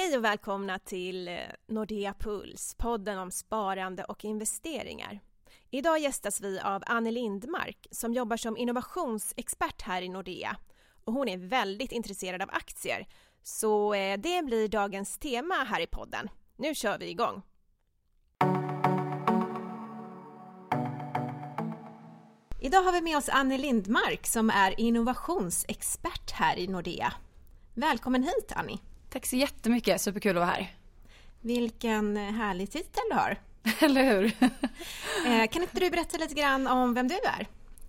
Hej och välkomna till eh, Nordea Puls, podden om sparande och investeringar. Idag gästas vi av Anne Lindmark som jobbar som innovationsexpert här i Nordea. Och hon är väldigt intresserad av aktier, så eh, det blir dagens tema här i podden. Nu kör vi igång! Idag har vi med oss Anne Lindmark som är innovationsexpert här i Nordea. Välkommen hit Annie! Tack så jättemycket, superkul att vara här. Vilken härlig titel du har. Eller hur? Eh, kan inte du berätta lite grann om vem du är?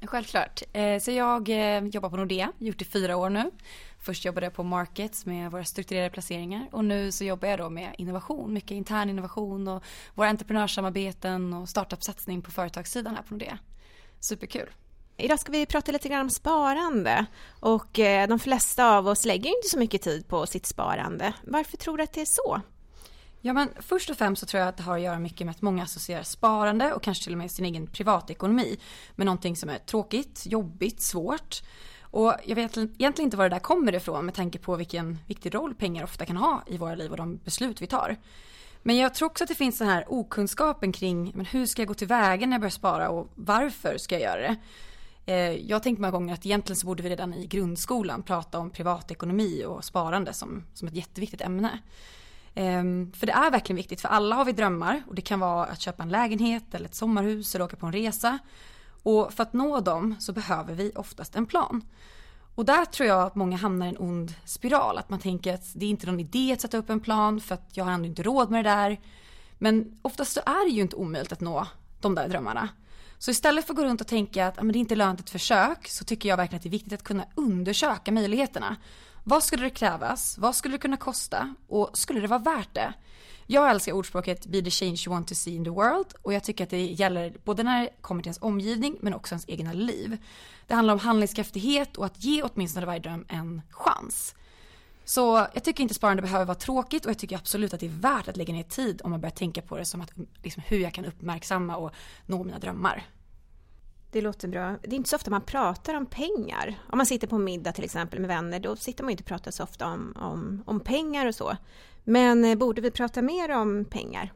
Självklart. Eh, så jag eh, jobbar på Nordea, gjort i fyra år nu. Först jobbade jag på Markets med våra strukturerade placeringar och nu så jobbar jag då med innovation, mycket intern innovation och våra entreprenörssamarbeten och startup-satsning på företagssidan här på Nordea. Superkul. Idag ska vi prata lite grann om sparande och eh, de flesta av oss lägger inte så mycket tid på sitt sparande. Varför tror du att det är så? Ja men först och främst så tror jag att det har att göra mycket med att många associerar sparande och kanske till och med sin egen privatekonomi med någonting som är tråkigt, jobbigt, svårt. Och jag vet egentligen inte var det där kommer ifrån med tanke på vilken viktig roll pengar ofta kan ha i våra liv och de beslut vi tar. Men jag tror också att det finns den här okunskapen kring men hur ska jag gå tillväga när jag börjar spara och varför ska jag göra det? Eh, jag har tänkt många gånger att egentligen så borde vi redan i grundskolan prata om privatekonomi och sparande som, som ett jätteviktigt ämne. Ehm, för det är verkligen viktigt, för alla har vi drömmar och det kan vara att köpa en lägenhet eller ett sommarhus eller åka på en resa. Och för att nå dem så behöver vi oftast en plan. Och där tror jag att många hamnar i en ond spiral, att man tänker att det är inte någon idé att sätta upp en plan för att jag har ändå inte råd med det där. Men oftast så är det ju inte omöjligt att nå de där drömmarna. Så istället för att gå runt och tänka att men det är inte lönt ett försök så tycker jag verkligen att det är viktigt att kunna undersöka möjligheterna. Vad skulle det krävas? Vad skulle det kunna kosta? Och skulle det vara värt det? Jag älskar ordspråket be the change you want to see in the world och jag tycker att det gäller både när det kommer till ens omgivning men också ens egna liv. Det handlar om handlingskraftighet och att ge åtminstone varje dröm en chans. Så jag tycker inte sparande behöver vara tråkigt och jag tycker absolut att det är värt att lägga ner tid om man börjar tänka på det som att, liksom, hur jag kan uppmärksamma och nå mina drömmar. Det låter bra. Det är inte så ofta man pratar om pengar. Om man sitter på middag till exempel med vänner, då sitter man inte och pratar så ofta om, om, om pengar och så. Men eh, borde vi prata mer om pengar?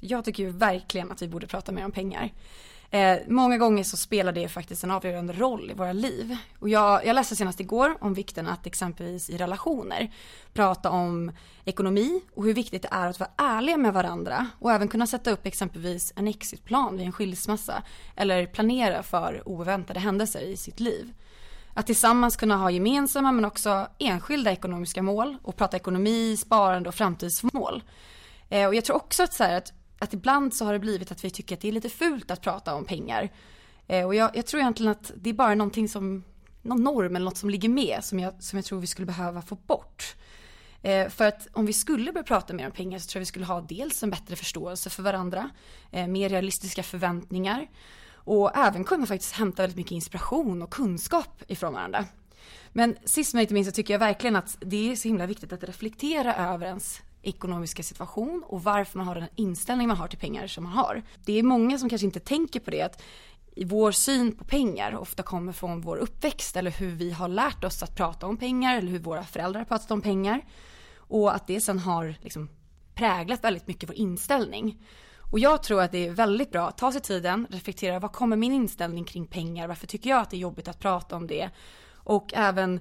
Jag tycker ju verkligen att vi borde prata mer om pengar. Eh, många gånger så spelar det faktiskt en avgörande roll i våra liv. Och jag, jag läste senast igår om vikten att exempelvis i relationer prata om ekonomi och hur viktigt det är att vara ärliga med varandra och även kunna sätta upp exempelvis en exitplan vid en skilsmässa eller planera för oväntade händelser i sitt liv. Att tillsammans kunna ha gemensamma men också enskilda ekonomiska mål och prata ekonomi, sparande och framtidsmål. Eh, och jag tror också att, så här, att att ibland så har det blivit att vi tycker att det är lite fult att prata om pengar. Eh, och jag, jag, tror egentligen att det är bara någonting som, någon norm eller något som ligger med som jag, som jag tror vi skulle behöva få bort. Eh, för att om vi skulle börja prata mer om pengar så tror jag vi skulle ha dels en bättre förståelse för varandra, eh, mer realistiska förväntningar och även kunna faktiskt hämta väldigt mycket inspiration och kunskap ifrån varandra. Men sist men inte minst så tycker jag verkligen att det är så himla viktigt att reflektera över ens ekonomiska situation och varför man har den inställning man har till pengar som man har. Det är många som kanske inte tänker på det att vår syn på pengar ofta kommer från vår uppväxt eller hur vi har lärt oss att prata om pengar eller hur våra föräldrar har pratat om pengar. Och att det sen har liksom präglat väldigt mycket vår inställning. Och jag tror att det är väldigt bra att ta sig tiden, reflektera, vad kommer min inställning kring pengar? Varför tycker jag att det är jobbigt att prata om det? Och även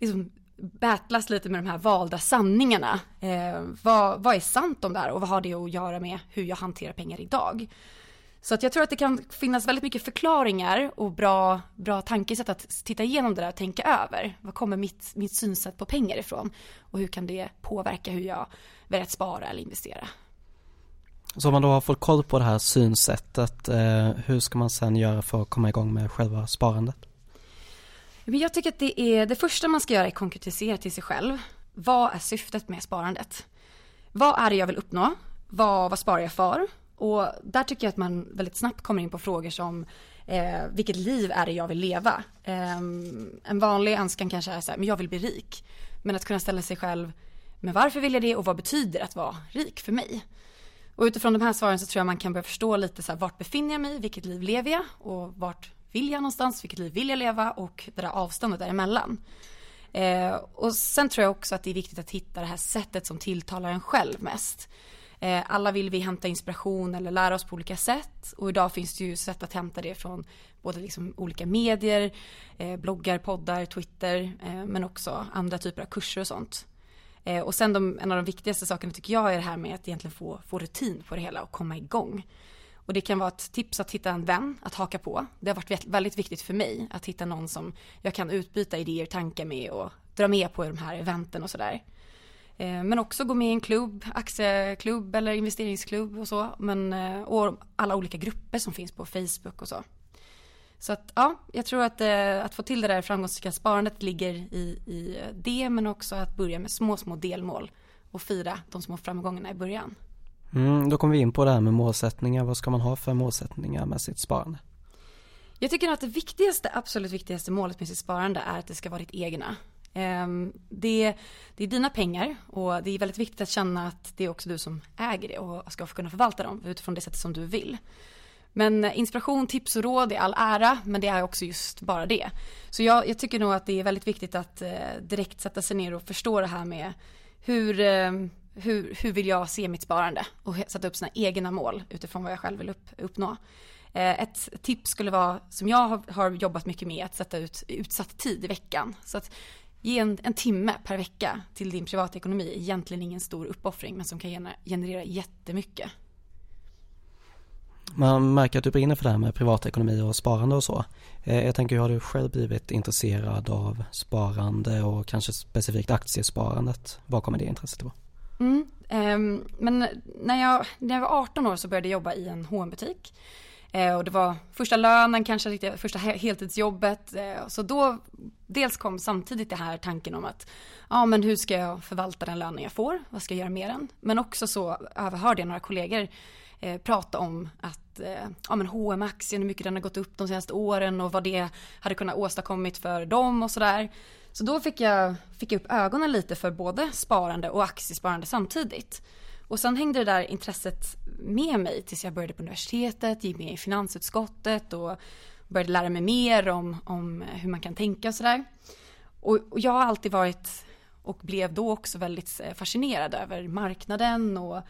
liksom battlas lite med de här valda sanningarna. Eh, vad, vad är sant om det här och vad har det att göra med hur jag hanterar pengar idag? Så att jag tror att det kan finnas väldigt mycket förklaringar och bra, bra tankesätt att titta igenom det där och tänka över. Vad kommer mitt, mitt synsätt på pengar ifrån? Och hur kan det påverka hur jag väljer att spara eller investera? Så om man då har fått koll på det här synsättet, eh, hur ska man sen göra för att komma igång med själva sparandet? Men jag tycker att det är det första man ska göra är konkretisera till sig själv. Vad är syftet med sparandet? Vad är det jag vill uppnå? Vad, vad sparar jag för? Och där tycker jag att man väldigt snabbt kommer in på frågor som eh, vilket liv är det jag vill leva? Eh, en vanlig önskan kanske är så här, men jag vill bli rik. Men att kunna ställa sig själv, men varför vill jag det och vad betyder att vara rik för mig? Och utifrån de här svaren så tror jag man kan börja förstå lite så här, vart befinner jag mig, vilket liv lever jag och vart vill jag någonstans, vilket liv vill jag leva och det där avståndet däremellan. Eh, och sen tror jag också att det är viktigt att hitta det här sättet som tilltalar en själv mest. Eh, alla vill vi hämta inspiration eller lära oss på olika sätt och idag finns det ju sätt att hämta det från både liksom olika medier, eh, bloggar, poddar, Twitter eh, men också andra typer av kurser och sånt. Eh, och sen de, en av de viktigaste sakerna tycker jag är det här med att egentligen få, få rutin på det hela och komma igång. Och det kan vara ett tips att hitta en vän att haka på. Det har varit väldigt viktigt för mig att hitta någon som jag kan utbyta idéer, och tankar med och dra med på de här eventen och sådär. Eh, men också gå med i en klubb, aktieklubb eller investeringsklubb och så. Men, eh, och alla olika grupper som finns på Facebook och så. Så att ja, jag tror att, eh, att få till det där framgångsrika sparandet ligger i, i det men också att börja med små, små delmål och fira de små framgångarna i början. Mm, då kommer vi in på det här med målsättningar. Vad ska man ha för målsättningar med sitt sparande? Jag tycker att det viktigaste, absolut viktigaste målet med sitt sparande är att det ska vara ditt egna. Ehm, det, det är dina pengar och det är väldigt viktigt att känna att det är också du som äger det och ska kunna förvalta dem utifrån det sättet som du vill. Men eh, inspiration, tips och råd är all ära, men det är också just bara det. Så jag, jag tycker nog att det är väldigt viktigt att eh, direkt sätta sig ner och förstå det här med hur, ehm, hur, hur vill jag se mitt sparande och sätta upp sina egna mål utifrån vad jag själv vill upp, uppnå. Eh, ett tips skulle vara, som jag har, jobbat mycket med, att sätta ut utsatt tid i veckan. Så att ge en, en timme per vecka till din privatekonomi är egentligen ingen stor uppoffring men som kan generera jättemycket. Man märker att du brinner för det här med privatekonomi och sparande och så. Eh, jag tänker, hur har du själv blivit intresserad av sparande och kanske specifikt aktiesparandet? Var kommer det intresset ifrån? Mm, um, men när jag, när jag var 18 år så började jag jobba i en hm butik eh, och det var första lönen, kanske första heltidsjobbet. Eh, så då dels kom samtidigt det här tanken om att ja men hur ska jag förvalta den lönen jag får? Vad ska jag göra med den? Men också så överhörde jag några kollegor eh, prata om att eh, ja, men hm aktien hur mycket den har gått upp de senaste åren och vad det hade kunnat åstadkommit för dem och sådär. Så då fick jag, fick jag upp ögonen lite för både sparande och aktiesparande samtidigt. Och sen hängde det där intresset med mig tills jag började på universitetet, gick med i finansutskottet och började lära mig mer om, om hur man kan tänka och sådär. Och, och jag har alltid varit och blev då också väldigt eh, fascinerad över marknaden och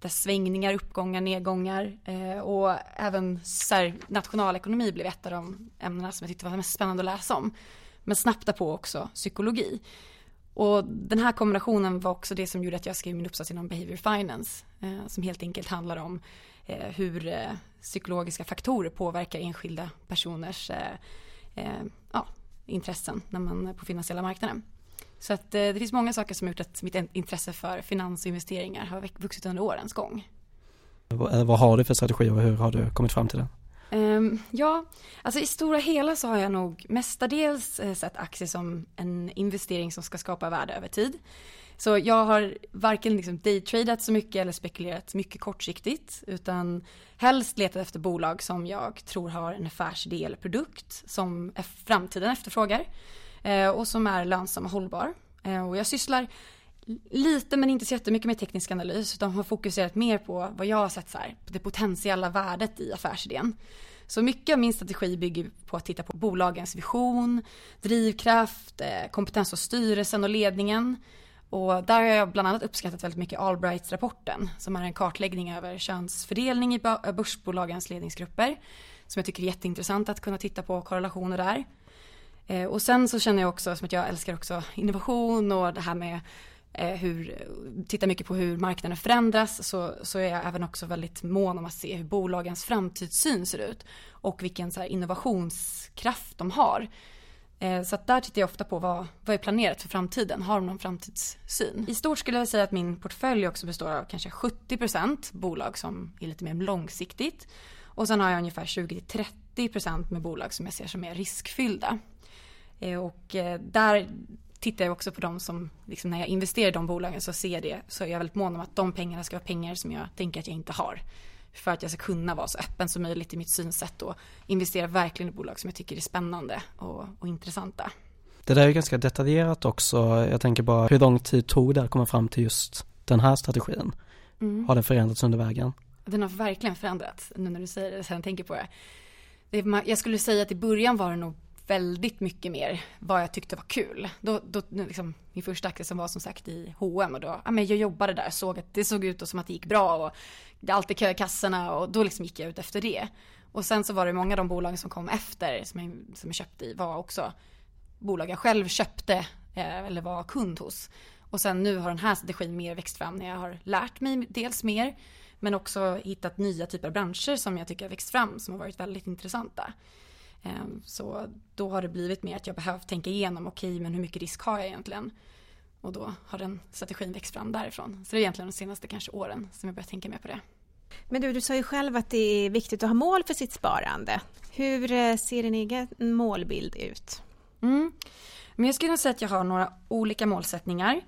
dess svängningar, uppgångar, nedgångar eh, och även så här, nationalekonomi blev ett av de ämnena som jag tyckte var mest spännande att läsa om. Men snabbt därpå också psykologi. Och den här kombinationen var också det som gjorde att jag skrev min uppsats inom behavior finance. Eh, som helt enkelt handlar om eh, hur eh, psykologiska faktorer påverkar enskilda personers eh, eh, ja, intressen när man är på finansiella marknaden. Så att eh, det finns många saker som har gjort att mitt intresse för finans och investeringar har vuxit under årens gång. Eh, vad har du för strategi och hur har du kommit fram till den? Um, ja, alltså i stora hela så har jag nog mestadels eh, sett aktier som en investering som ska skapa värde över tid. Så jag har varken liksom daytradat så mycket eller spekulerat mycket kortsiktigt utan helst letat efter bolag som jag tror har en affärsidé eller produkt som framtiden efterfrågar eh, och som är lönsam och hållbar. Eh, och jag sysslar lite men inte så jättemycket med teknisk analys utan har fokuserat mer på vad jag har sett så här, det potentiella värdet i affärsidén. Så mycket av min strategi bygger på att titta på bolagens vision, drivkraft, eh, kompetens hos styrelsen och ledningen. Och där har jag bland annat uppskattat väldigt mycket Allbrights-rapporten som är en kartläggning över könsfördelning i börsbolagens ledningsgrupper. Som jag tycker är jätteintressant att kunna titta på korrelationer där. Eh, och sen så känner jag också som att jag älskar också innovation och det här med Eh, hur, tittar mycket på hur marknaden förändras så, så är jag även också väldigt mån om att se hur bolagens framtidssyn ser ut och vilken så innovationskraft de har. Eh, så att där tittar jag ofta på vad, vad är planerat för framtiden, har de någon framtidssyn? I stort skulle jag säga att min portfölj också består av kanske 70% bolag som är lite mer långsiktigt och sen har jag ungefär 20-30% med bolag som jag ser som mer riskfyllda. Eh, och där tittar jag också på de som, liksom när jag investerar i de bolagen så ser jag det, så är jag väldigt mån om att de pengarna ska vara pengar som jag tänker att jag inte har. För att jag ska kunna vara så öppen som möjligt i mitt synsätt och investera verkligen i bolag som jag tycker är spännande och, och intressanta. Det där är ganska detaljerat också. Jag tänker bara hur lång tid tog det att komma fram till just den här strategin? Mm. Har den förändrats under vägen? Den har verkligen förändrats nu när du säger det, sen tänker på det. jag skulle säga att i början var det nog väldigt mycket mer vad jag tyckte var kul. Då, då, liksom, min första aktie som var som sagt i H&M och då, ja, men jag jobbade där, såg att det såg ut som att det gick bra och det alltid kö i kassorna och då liksom gick jag ut efter det. Och sen så var det många av de bolagen som kom efter som jag, som jag köpte i var också bolag jag själv köpte eh, eller var kund hos. Och sen nu har den här strategin mer växt fram när jag har lärt mig dels mer men också hittat nya typer av branscher som jag tycker har växt fram som har varit väldigt intressanta. Ehm, så då har det blivit mer att jag behövt tänka igenom, okej okay, men hur mycket risk har jag egentligen? Och då har den strategin växt fram därifrån. Så det är egentligen de senaste kanske åren som jag börjat tänka mer på det. Men du, du sa ju själv att det är viktigt att ha mål för sitt sparande. Hur eh, ser din egen målbild ut? Mm. Men jag skulle nog säga att jag har några olika målsättningar.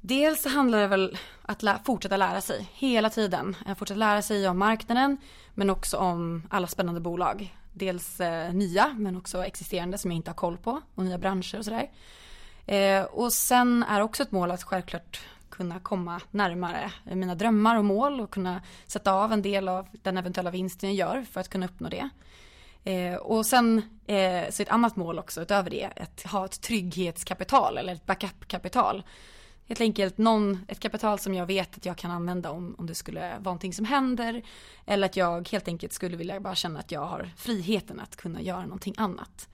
Dels handlar det väl att lä fortsätta lära sig hela tiden. Fortsätta lära sig om marknaden men också om alla spännande bolag. Dels eh, nya men också existerande som jag inte har koll på och nya branscher och sådär. Eh, och sen är också ett mål att självklart kunna komma närmare mina drömmar och mål och kunna sätta av en del av den eventuella vinsten jag gör för att kunna uppnå det. Eh, och sen eh, så ett annat mål också utöver det, att ha ett trygghetskapital eller ett backupkapital. Helt enkelt någon, ett kapital som jag vet att jag kan använda om, om det skulle vara någonting som händer. Eller att jag helt enkelt skulle vilja bara känna att jag har friheten att kunna göra någonting annat.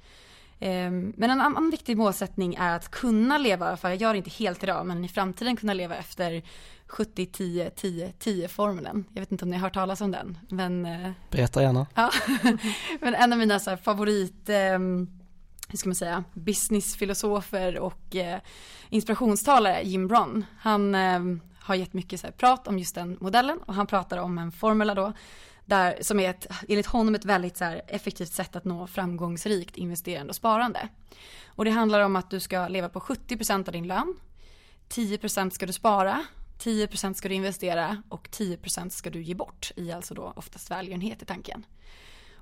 Ehm, men en annan viktig målsättning är att kunna leva, för jag gör det inte helt idag, men i framtiden kunna leva efter 70, 10, 10, 10 formeln. Jag vet inte om ni har hört talas om den. Men, eh, Berätta gärna. Ja, men en av mina så favorit, eh, hur ska man säga, businessfilosofer och eh, inspirationstalare, Jim Bron. Han eh, har gett mycket så här, prat om just den modellen och han pratar om en formula då där, som är ett, enligt honom ett väldigt så här, effektivt sätt att nå framgångsrikt investerande och sparande. Och det handlar om att du ska leva på 70% av din lön, 10% ska du spara, 10% ska du investera och 10% ska du ge bort i alltså då oftast välgörenhet i tanken.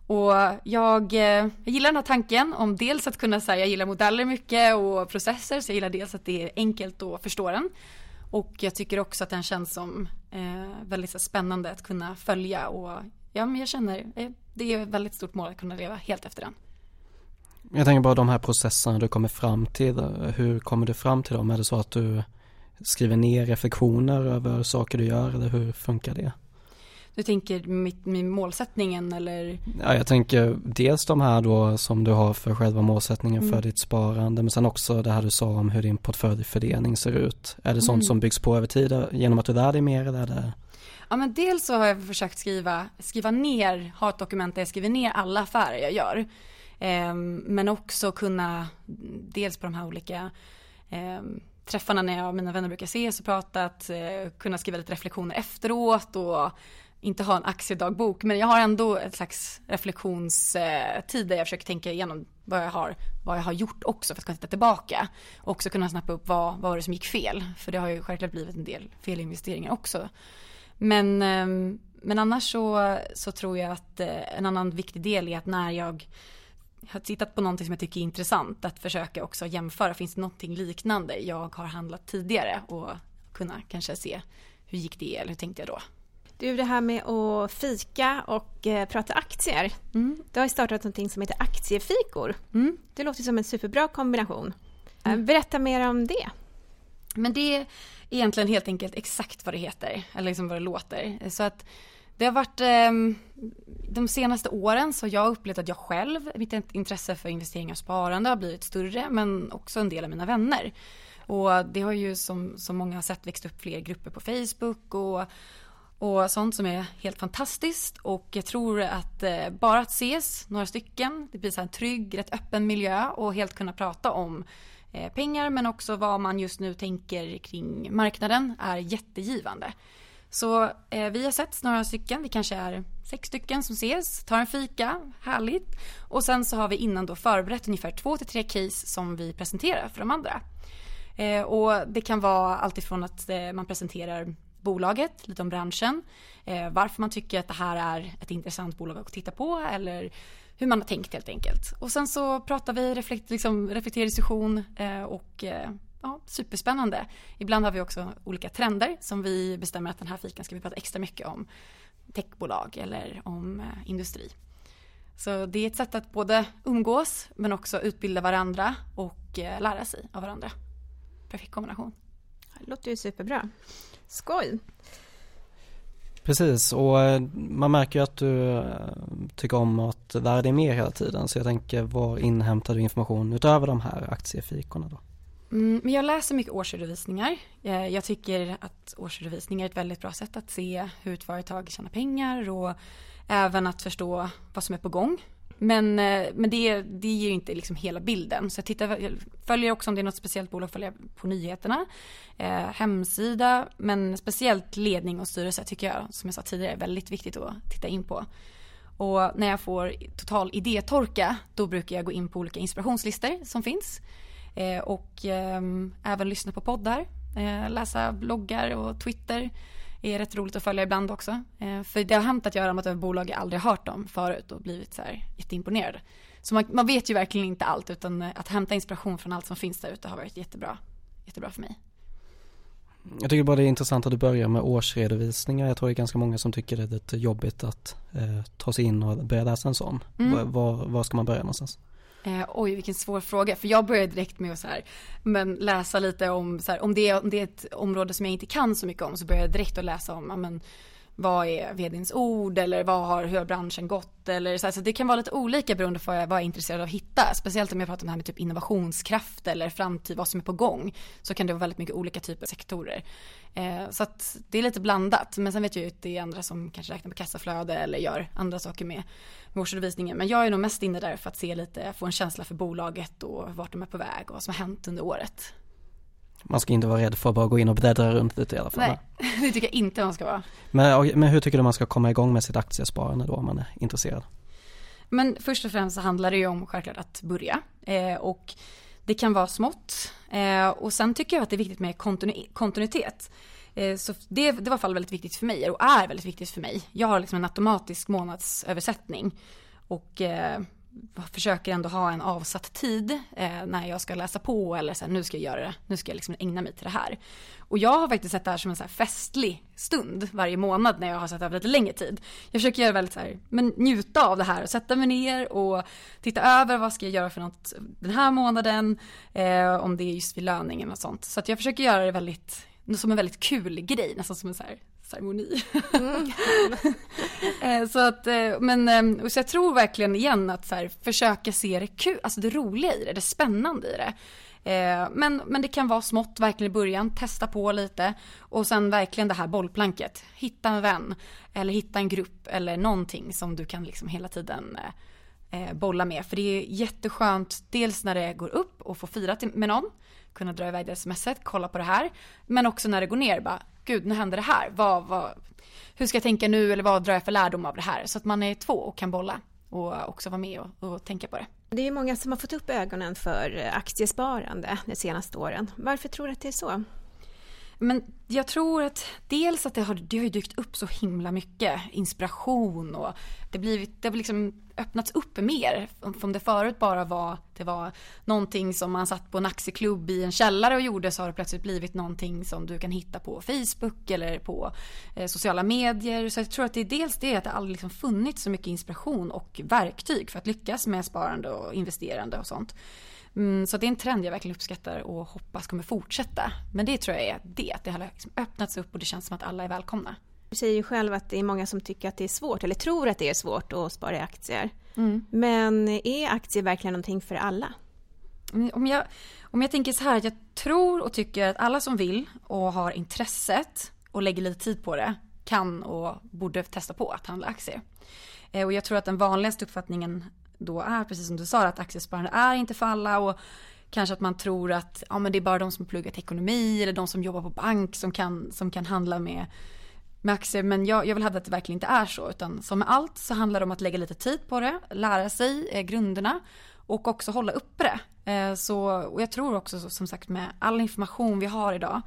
Och jag, eh, jag gillar den här tanken om dels att kunna säga, jag gillar modeller mycket och processer så jag gillar dels att det är enkelt att förstå den. Och jag tycker också att den känns som eh, väldigt så spännande att kunna följa och ja men jag känner, eh, det är ett väldigt stort mål att kunna leva helt efter den. Jag tänker bara de här processerna du kommer fram till, hur kommer du fram till dem? Är det så att du skriver ner reflektioner över saker du gör eller hur funkar det? Du tänker mitt, min målsättningen eller? Ja, jag tänker dels de här då som du har för själva målsättningen mm. för ditt sparande men sen också det här du sa om hur din portföljfördelning ser ut. Är det sånt mm. som byggs på över tid genom att du lär dig mer eller det? Ja men dels så har jag försökt skriva, skriva ner, ha ett dokument där jag skriver ner alla affärer jag gör. Eh, men också kunna, dels på de här olika eh, träffarna när jag och mina vänner brukar ses och prata, att eh, kunna skriva lite reflektioner efteråt och inte ha en aktiedagbok men jag har ändå ett slags reflektionstid där jag försöker tänka igenom vad jag har, vad jag har gjort också för att kunna titta tillbaka. Och också kunna snappa upp vad, vad var det som gick fel. För det har ju självklart blivit en del felinvesteringar också. Men, ehm, men annars så, så tror jag att eh, en annan viktig del är att när jag har tittat på någonting som jag tycker är intressant att försöka också jämföra. Finns det någonting liknande jag har handlat tidigare och kunna kanske se hur gick det eller hur tänkte jag då? Du, det här med att fika och eh, prata aktier. Mm. Du har startat någonting som heter aktiefikor. Mm. Det låter som en superbra kombination. Mm. Berätta mer om det. Men det är egentligen helt enkelt exakt vad det heter, eller liksom vad det låter. Så att det har varit eh, de senaste åren så jag har upplevt att jag själv, mitt intresse för investeringar och sparande har blivit större men också en del av mina vänner. Och det har ju som, som många har sett växt upp fler grupper på Facebook och, och sånt som är helt fantastiskt och jag tror att eh, bara att ses några stycken, det blir så en trygg, rätt öppen miljö och helt kunna prata om eh, pengar men också vad man just nu tänker kring marknaden är jättegivande. Så eh, vi har sett några stycken, vi kanske är sex stycken som ses, tar en fika, härligt. Och sen så har vi innan då förberett ungefär två till tre case som vi presenterar för de andra. Eh, och det kan vara alltifrån att eh, man presenterar bolaget, lite om branschen, eh, varför man tycker att det här är ett intressant bolag att titta på eller hur man har tänkt helt enkelt. Och sen så pratar vi, reflekt, liksom, reflekterar diskussion eh, och eh, ja, superspännande. Ibland har vi också olika trender som vi bestämmer att den här fikan ska vi prata extra mycket om techbolag eller om eh, industri. Så det är ett sätt att både umgås men också utbilda varandra och eh, lära sig av varandra. Perfekt kombination. Det låter ju superbra. Skoj! Precis och eh, man märker ju att du eh, tycker om att lära dig mer hela tiden så jag tänker var inhämtar du information utöver de här aktiefikorna då? Mm, men jag läser mycket årsredovisningar. Eh, jag tycker att årsredovisningar är ett väldigt bra sätt att se hur ett företag tjänar pengar och även att förstå vad som är på gång. Men, eh, men det, det ger ju inte liksom hela bilden. Så jag, tittar, jag följer också om det är något speciellt bolag, följer på nyheterna, eh, hemsida, men speciellt ledning och styrelse tycker jag, som jag sa tidigare, är väldigt viktigt att titta in på. Och när jag får total idétorka, då brukar jag gå in på olika inspirationslistor som finns. Eh, och eh, även lyssna på poddar, eh, läsa bloggar och Twitter är rätt roligt att följa ibland också. Eh, för det har hänt att jag har ramlat över bolag jag aldrig hört om förut och blivit så här jätteimponerad. Så man, man, vet ju verkligen inte allt utan att hämta inspiration från allt som finns där ute har varit jättebra, jättebra för mig. Jag tycker bara det är intressant att du börjar med årsredovisningar. Jag tror det är ganska många som tycker det är lite jobbigt att eh, ta sig in och börja läsa en sån. Mm. Var, var, var ska man börja någonstans? Eh, oj, vilken svår fråga. För jag började direkt med att så här, men läsa lite om, så här, om, det, om det är ett område som jag inte kan så mycket om så började jag direkt att läsa om, men, vad är vdns ord eller vad har, hur har branschen gått eller så, här, så det kan vara lite olika beroende på vad jag, vad jag är intresserad av att hitta. Speciellt om jag pratar om det här med typ innovationskraft eller framtid, vad som är på gång. Så kan det vara väldigt mycket olika typer av sektorer. Eh, så att det är lite blandat. Men sen vet jag ju att det är andra som kanske räknar på kassaflöde eller gör andra saker med, med årsredovisningen. Men jag är nog mest inne där för att se lite, få en känsla för bolaget och vart de är på väg och vad som har hänt under året. Man ska inte vara rädd för att bara gå in och bläddra runt lite i alla fall. Nej, det tycker jag inte man ska vara. Men, men hur tycker du man ska komma igång med sitt aktiesparande då om man är intresserad? Men först och främst så handlar det ju om självklart att börja. Eh, och det kan vara smått. Eh, och sen tycker jag att det är viktigt med kontinu kontinuitet. Eh, så det, det var i alla fall väldigt viktigt för mig och är väldigt viktigt för mig. Jag har liksom en automatisk månadsöversättning. Och eh, försöker ändå ha en avsatt tid eh, när jag ska läsa på eller så här, nu ska jag göra det, nu ska jag liksom ägna mig till det här. Och jag har faktiskt sett det här som en så här festlig stund varje månad när jag har satt över lite längre tid. Jag försöker göra väldigt så här, men njuta av det här och sätta mig ner och titta över vad ska jag göra för något den här månaden, eh, om det är just vid löningen och sånt. Så att jag försöker göra det väldigt, som en väldigt kul grej, nästan som en så här ceremoni. Mm. Eh, så att, eh, men ehm, så jag tror verkligen igen att så här, försöka se det kul, alltså det roliga i det, det spännande i det. Eh, men, men det kan vara smått verkligen i början, testa på lite och sen verkligen det här bollplanket. Hitta en vän eller hitta en grupp eller någonting som du kan liksom hela tiden bolla med. För det är jätteskönt, dels när det går upp och få fira med någon, kunna dra iväg det smset, kolla på det här. Men också när det går ner, bara gud nu händer det här. Vad, vad, hur ska jag tänka nu eller vad drar jag för lärdom av det här? Så att man är två och kan bolla och också vara med och, och tänka på det. Det är många som har fått upp ögonen för eh, aktiesparande de senaste åren. Varför tror du att det är så? Men jag tror att dels att det har, det har dykt upp så himla mycket inspiration och det, blivit, det har liksom öppnats upp mer. Om det förut bara var, det var någonting som man satt på en aktieklubb i en källare och gjorde så har det plötsligt blivit någonting som du kan hitta på Facebook eller på eh, sociala medier. Så jag tror att det är dels det att det aldrig liksom funnits så mycket inspiration och verktyg för att lyckas med sparande och investerande och sånt. Mm, så det är en trend jag verkligen uppskattar och hoppas kommer fortsätta. Men det tror jag är det, att det har liksom öppnats upp och det känns som att alla är välkomna. Du säger ju själv att det är många som tycker att det är svårt, eller tror att det är svårt att spara i aktier. Mm. Men är aktier verkligen någonting för alla? Mm, om jag, om jag tänker så här, jag tror och tycker att alla som vill och har intresset och lägger lite tid på det kan och borde testa på att handla aktier. Eh, och jag tror att den vanligaste uppfattningen då är, precis som du sa, att aktiesparande är inte för alla och kanske att man tror att ja, men det är bara de som pluggat ekonomi eller de som jobbar på bank som kan, som kan handla med, med aktier. Men jag, jag vill hävda att det verkligen inte är så, utan som med allt så handlar det om att lägga lite tid på det, lära sig eh, grunderna och också hålla uppe det. Eh, så, och jag tror också som sagt med all information vi har idag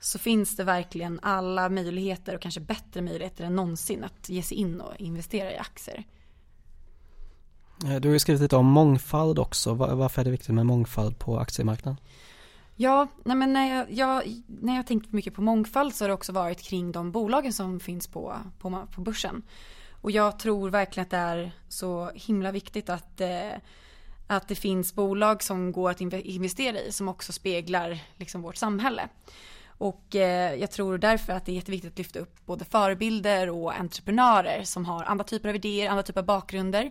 så finns det verkligen alla möjligheter och kanske bättre möjligheter än någonsin att ge sig in och investera i aktier. Eh, du har ju skrivit lite om mångfald också. Varför är det viktigt med mångfald på aktiemarknaden? Ja, nej men när jag, jag, när jag tänkt mycket på mångfald så har det också varit kring de bolagen som finns på, på, på börsen. Och jag tror verkligen att det är så himla viktigt att, eh, att det finns bolag som går att investera i som också speglar liksom vårt samhälle. Och eh, jag tror därför att det är jätteviktigt att lyfta upp både förebilder och entreprenörer som har andra typer av idéer, andra typer av bakgrunder.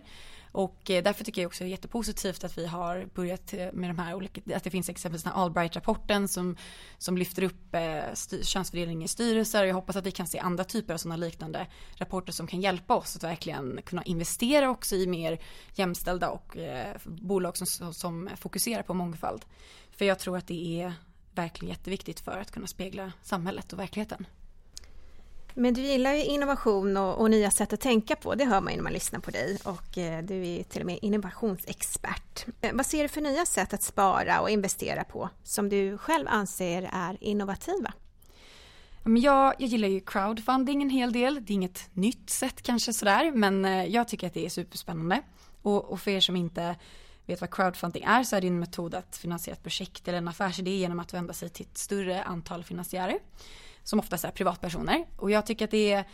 Och eh, därför tycker jag också det är jättepositivt att vi har börjat eh, med de här olika, att det finns exempelvis den här Allbright-rapporten som, som lyfter upp eh, styr, könsfördelning i styrelser. Jag hoppas att vi kan se andra typer av sådana liknande rapporter som kan hjälpa oss att verkligen kunna investera också i mer jämställda och eh, bolag som, som fokuserar på mångfald. För jag tror att det är verkligen jätteviktigt för att kunna spegla samhället och verkligheten. Men du gillar ju innovation och, och, nya sätt att tänka på, det hör man ju när man lyssnar på dig och eh, du är till och med innovationsexpert. Eh, vad ser du för nya sätt att spara och investera på som du själv anser är innovativa? Jag, jag gillar ju crowdfunding en hel del. Det är inget nytt sätt kanske sådär, men eh, jag tycker att det är superspännande. Och, och för er som inte vet vad crowdfunding är så är det en metod att finansiera ett projekt eller en affärsidé genom att vända sig till ett större antal finansiärer. Som oftast är privatpersoner. Och jag tycker att det är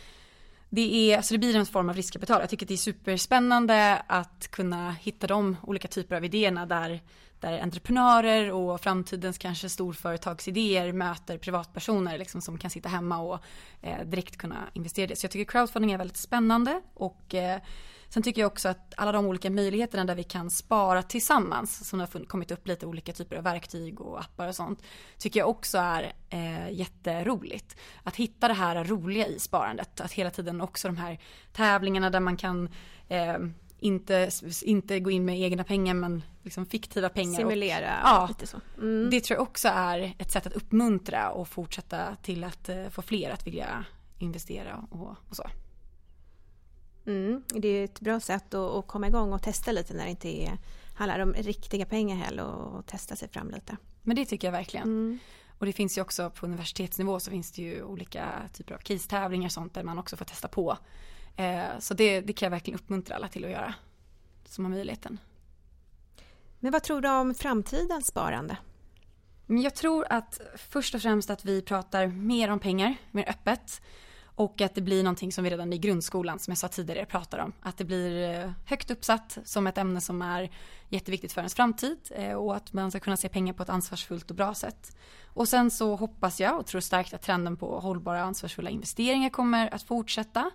det, är, alltså det blir en form av riskkapital. Jag tycker att det är superspännande att kunna hitta de olika typer av idéerna där, där entreprenörer och framtidens kanske storföretagsidéer möter privatpersoner liksom som kan sitta hemma och eh, direkt kunna investera i det. Så jag tycker crowdfunding är väldigt spännande och eh, Sen tycker jag också att alla de olika möjligheterna där vi kan spara tillsammans, som har kommit upp lite olika typer av verktyg och appar och sånt, tycker jag också är eh, jätteroligt. Att hitta det här roliga i sparandet, att hela tiden också de här tävlingarna där man kan eh, inte, inte gå in med egna pengar men liksom fiktiva pengar. Simulera och, ja, lite så. Mm. Det tror jag också är ett sätt att uppmuntra och fortsätta till att eh, få fler att vilja investera och, och så. Mm, det är ett bra sätt att, att, komma igång och testa lite när det inte är, handlar om riktiga pengar heller och testa sig fram lite. Men det tycker jag verkligen. Mm. Och det finns ju också på universitetsnivå så finns det ju olika typer av case-tävlingar och sånt där man också får testa på. Eh, så det, det kan jag verkligen uppmuntra alla till att göra som har möjligheten. Men vad tror du om framtidens sparande? Jag tror att först och främst att vi pratar mer om pengar, mer öppet. Och att det blir någonting som vi redan i grundskolan, som jag sa tidigare, pratar om. Att det blir eh, högt uppsatt som ett ämne som är jätteviktigt för ens framtid eh, och att man ska kunna se pengar på ett ansvarsfullt och bra sätt. Och sen så hoppas jag och tror starkt att trenden på hållbara och ansvarsfulla investeringar kommer att fortsätta.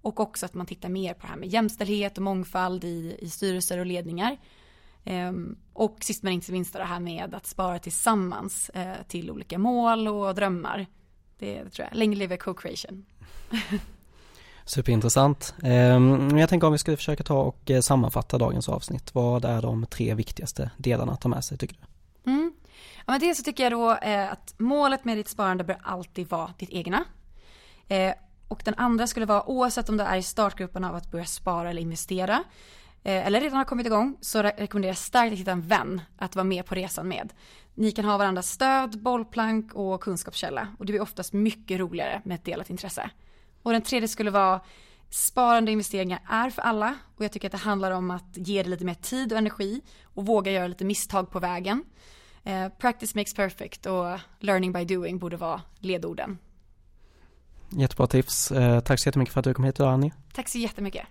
Och också att man tittar mer på det här med jämställdhet och mångfald i, i styrelser och ledningar. Ehm, och sist men inte minst det här med att spara tillsammans eh, till olika mål och drömmar. Det, det tror jag. Länge leve co-creation. Superintressant. Ehm, jag tänker om vi skulle försöka ta och eh, sammanfatta dagens avsnitt. Vad är de tre viktigaste delarna att ta med sig tycker du? Mm. Ja, men dels så tycker jag då eh, att målet med ditt sparande bör alltid vara ditt egna. Eh, och den andra skulle vara oavsett om du är i startgruppen av att börja spara eller investera eller redan har kommit igång så rekommenderar jag starkt att hitta en vän att vara med på resan med. Ni kan ha varandras stöd, bollplank och kunskapskälla och det blir oftast mycket roligare med ett delat intresse. Och den tredje skulle vara sparande investeringar är för alla och jag tycker att det handlar om att ge det lite mer tid och energi och våga göra lite misstag på vägen. Eh, practice makes perfect och learning by doing borde vara ledorden. Jättebra tips. Eh, tack så jättemycket för att du kom hit idag Annie. Tack så jättemycket.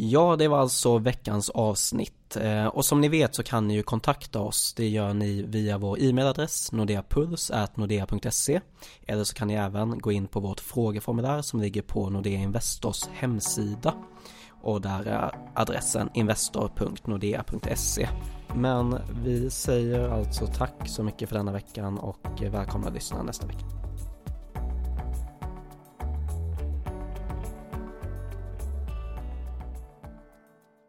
Ja, det var alltså veckans avsnitt eh, och som ni vet så kan ni ju kontakta oss. Det gör ni via vår e-mailadress nordeapuls.nordea.se eller så kan ni även gå in på vårt frågeformulär som ligger på Nordea Investors hemsida och där är adressen investor.nordea.se. Men vi säger alltså tack så mycket för denna veckan och välkomna att lyssna nästa vecka.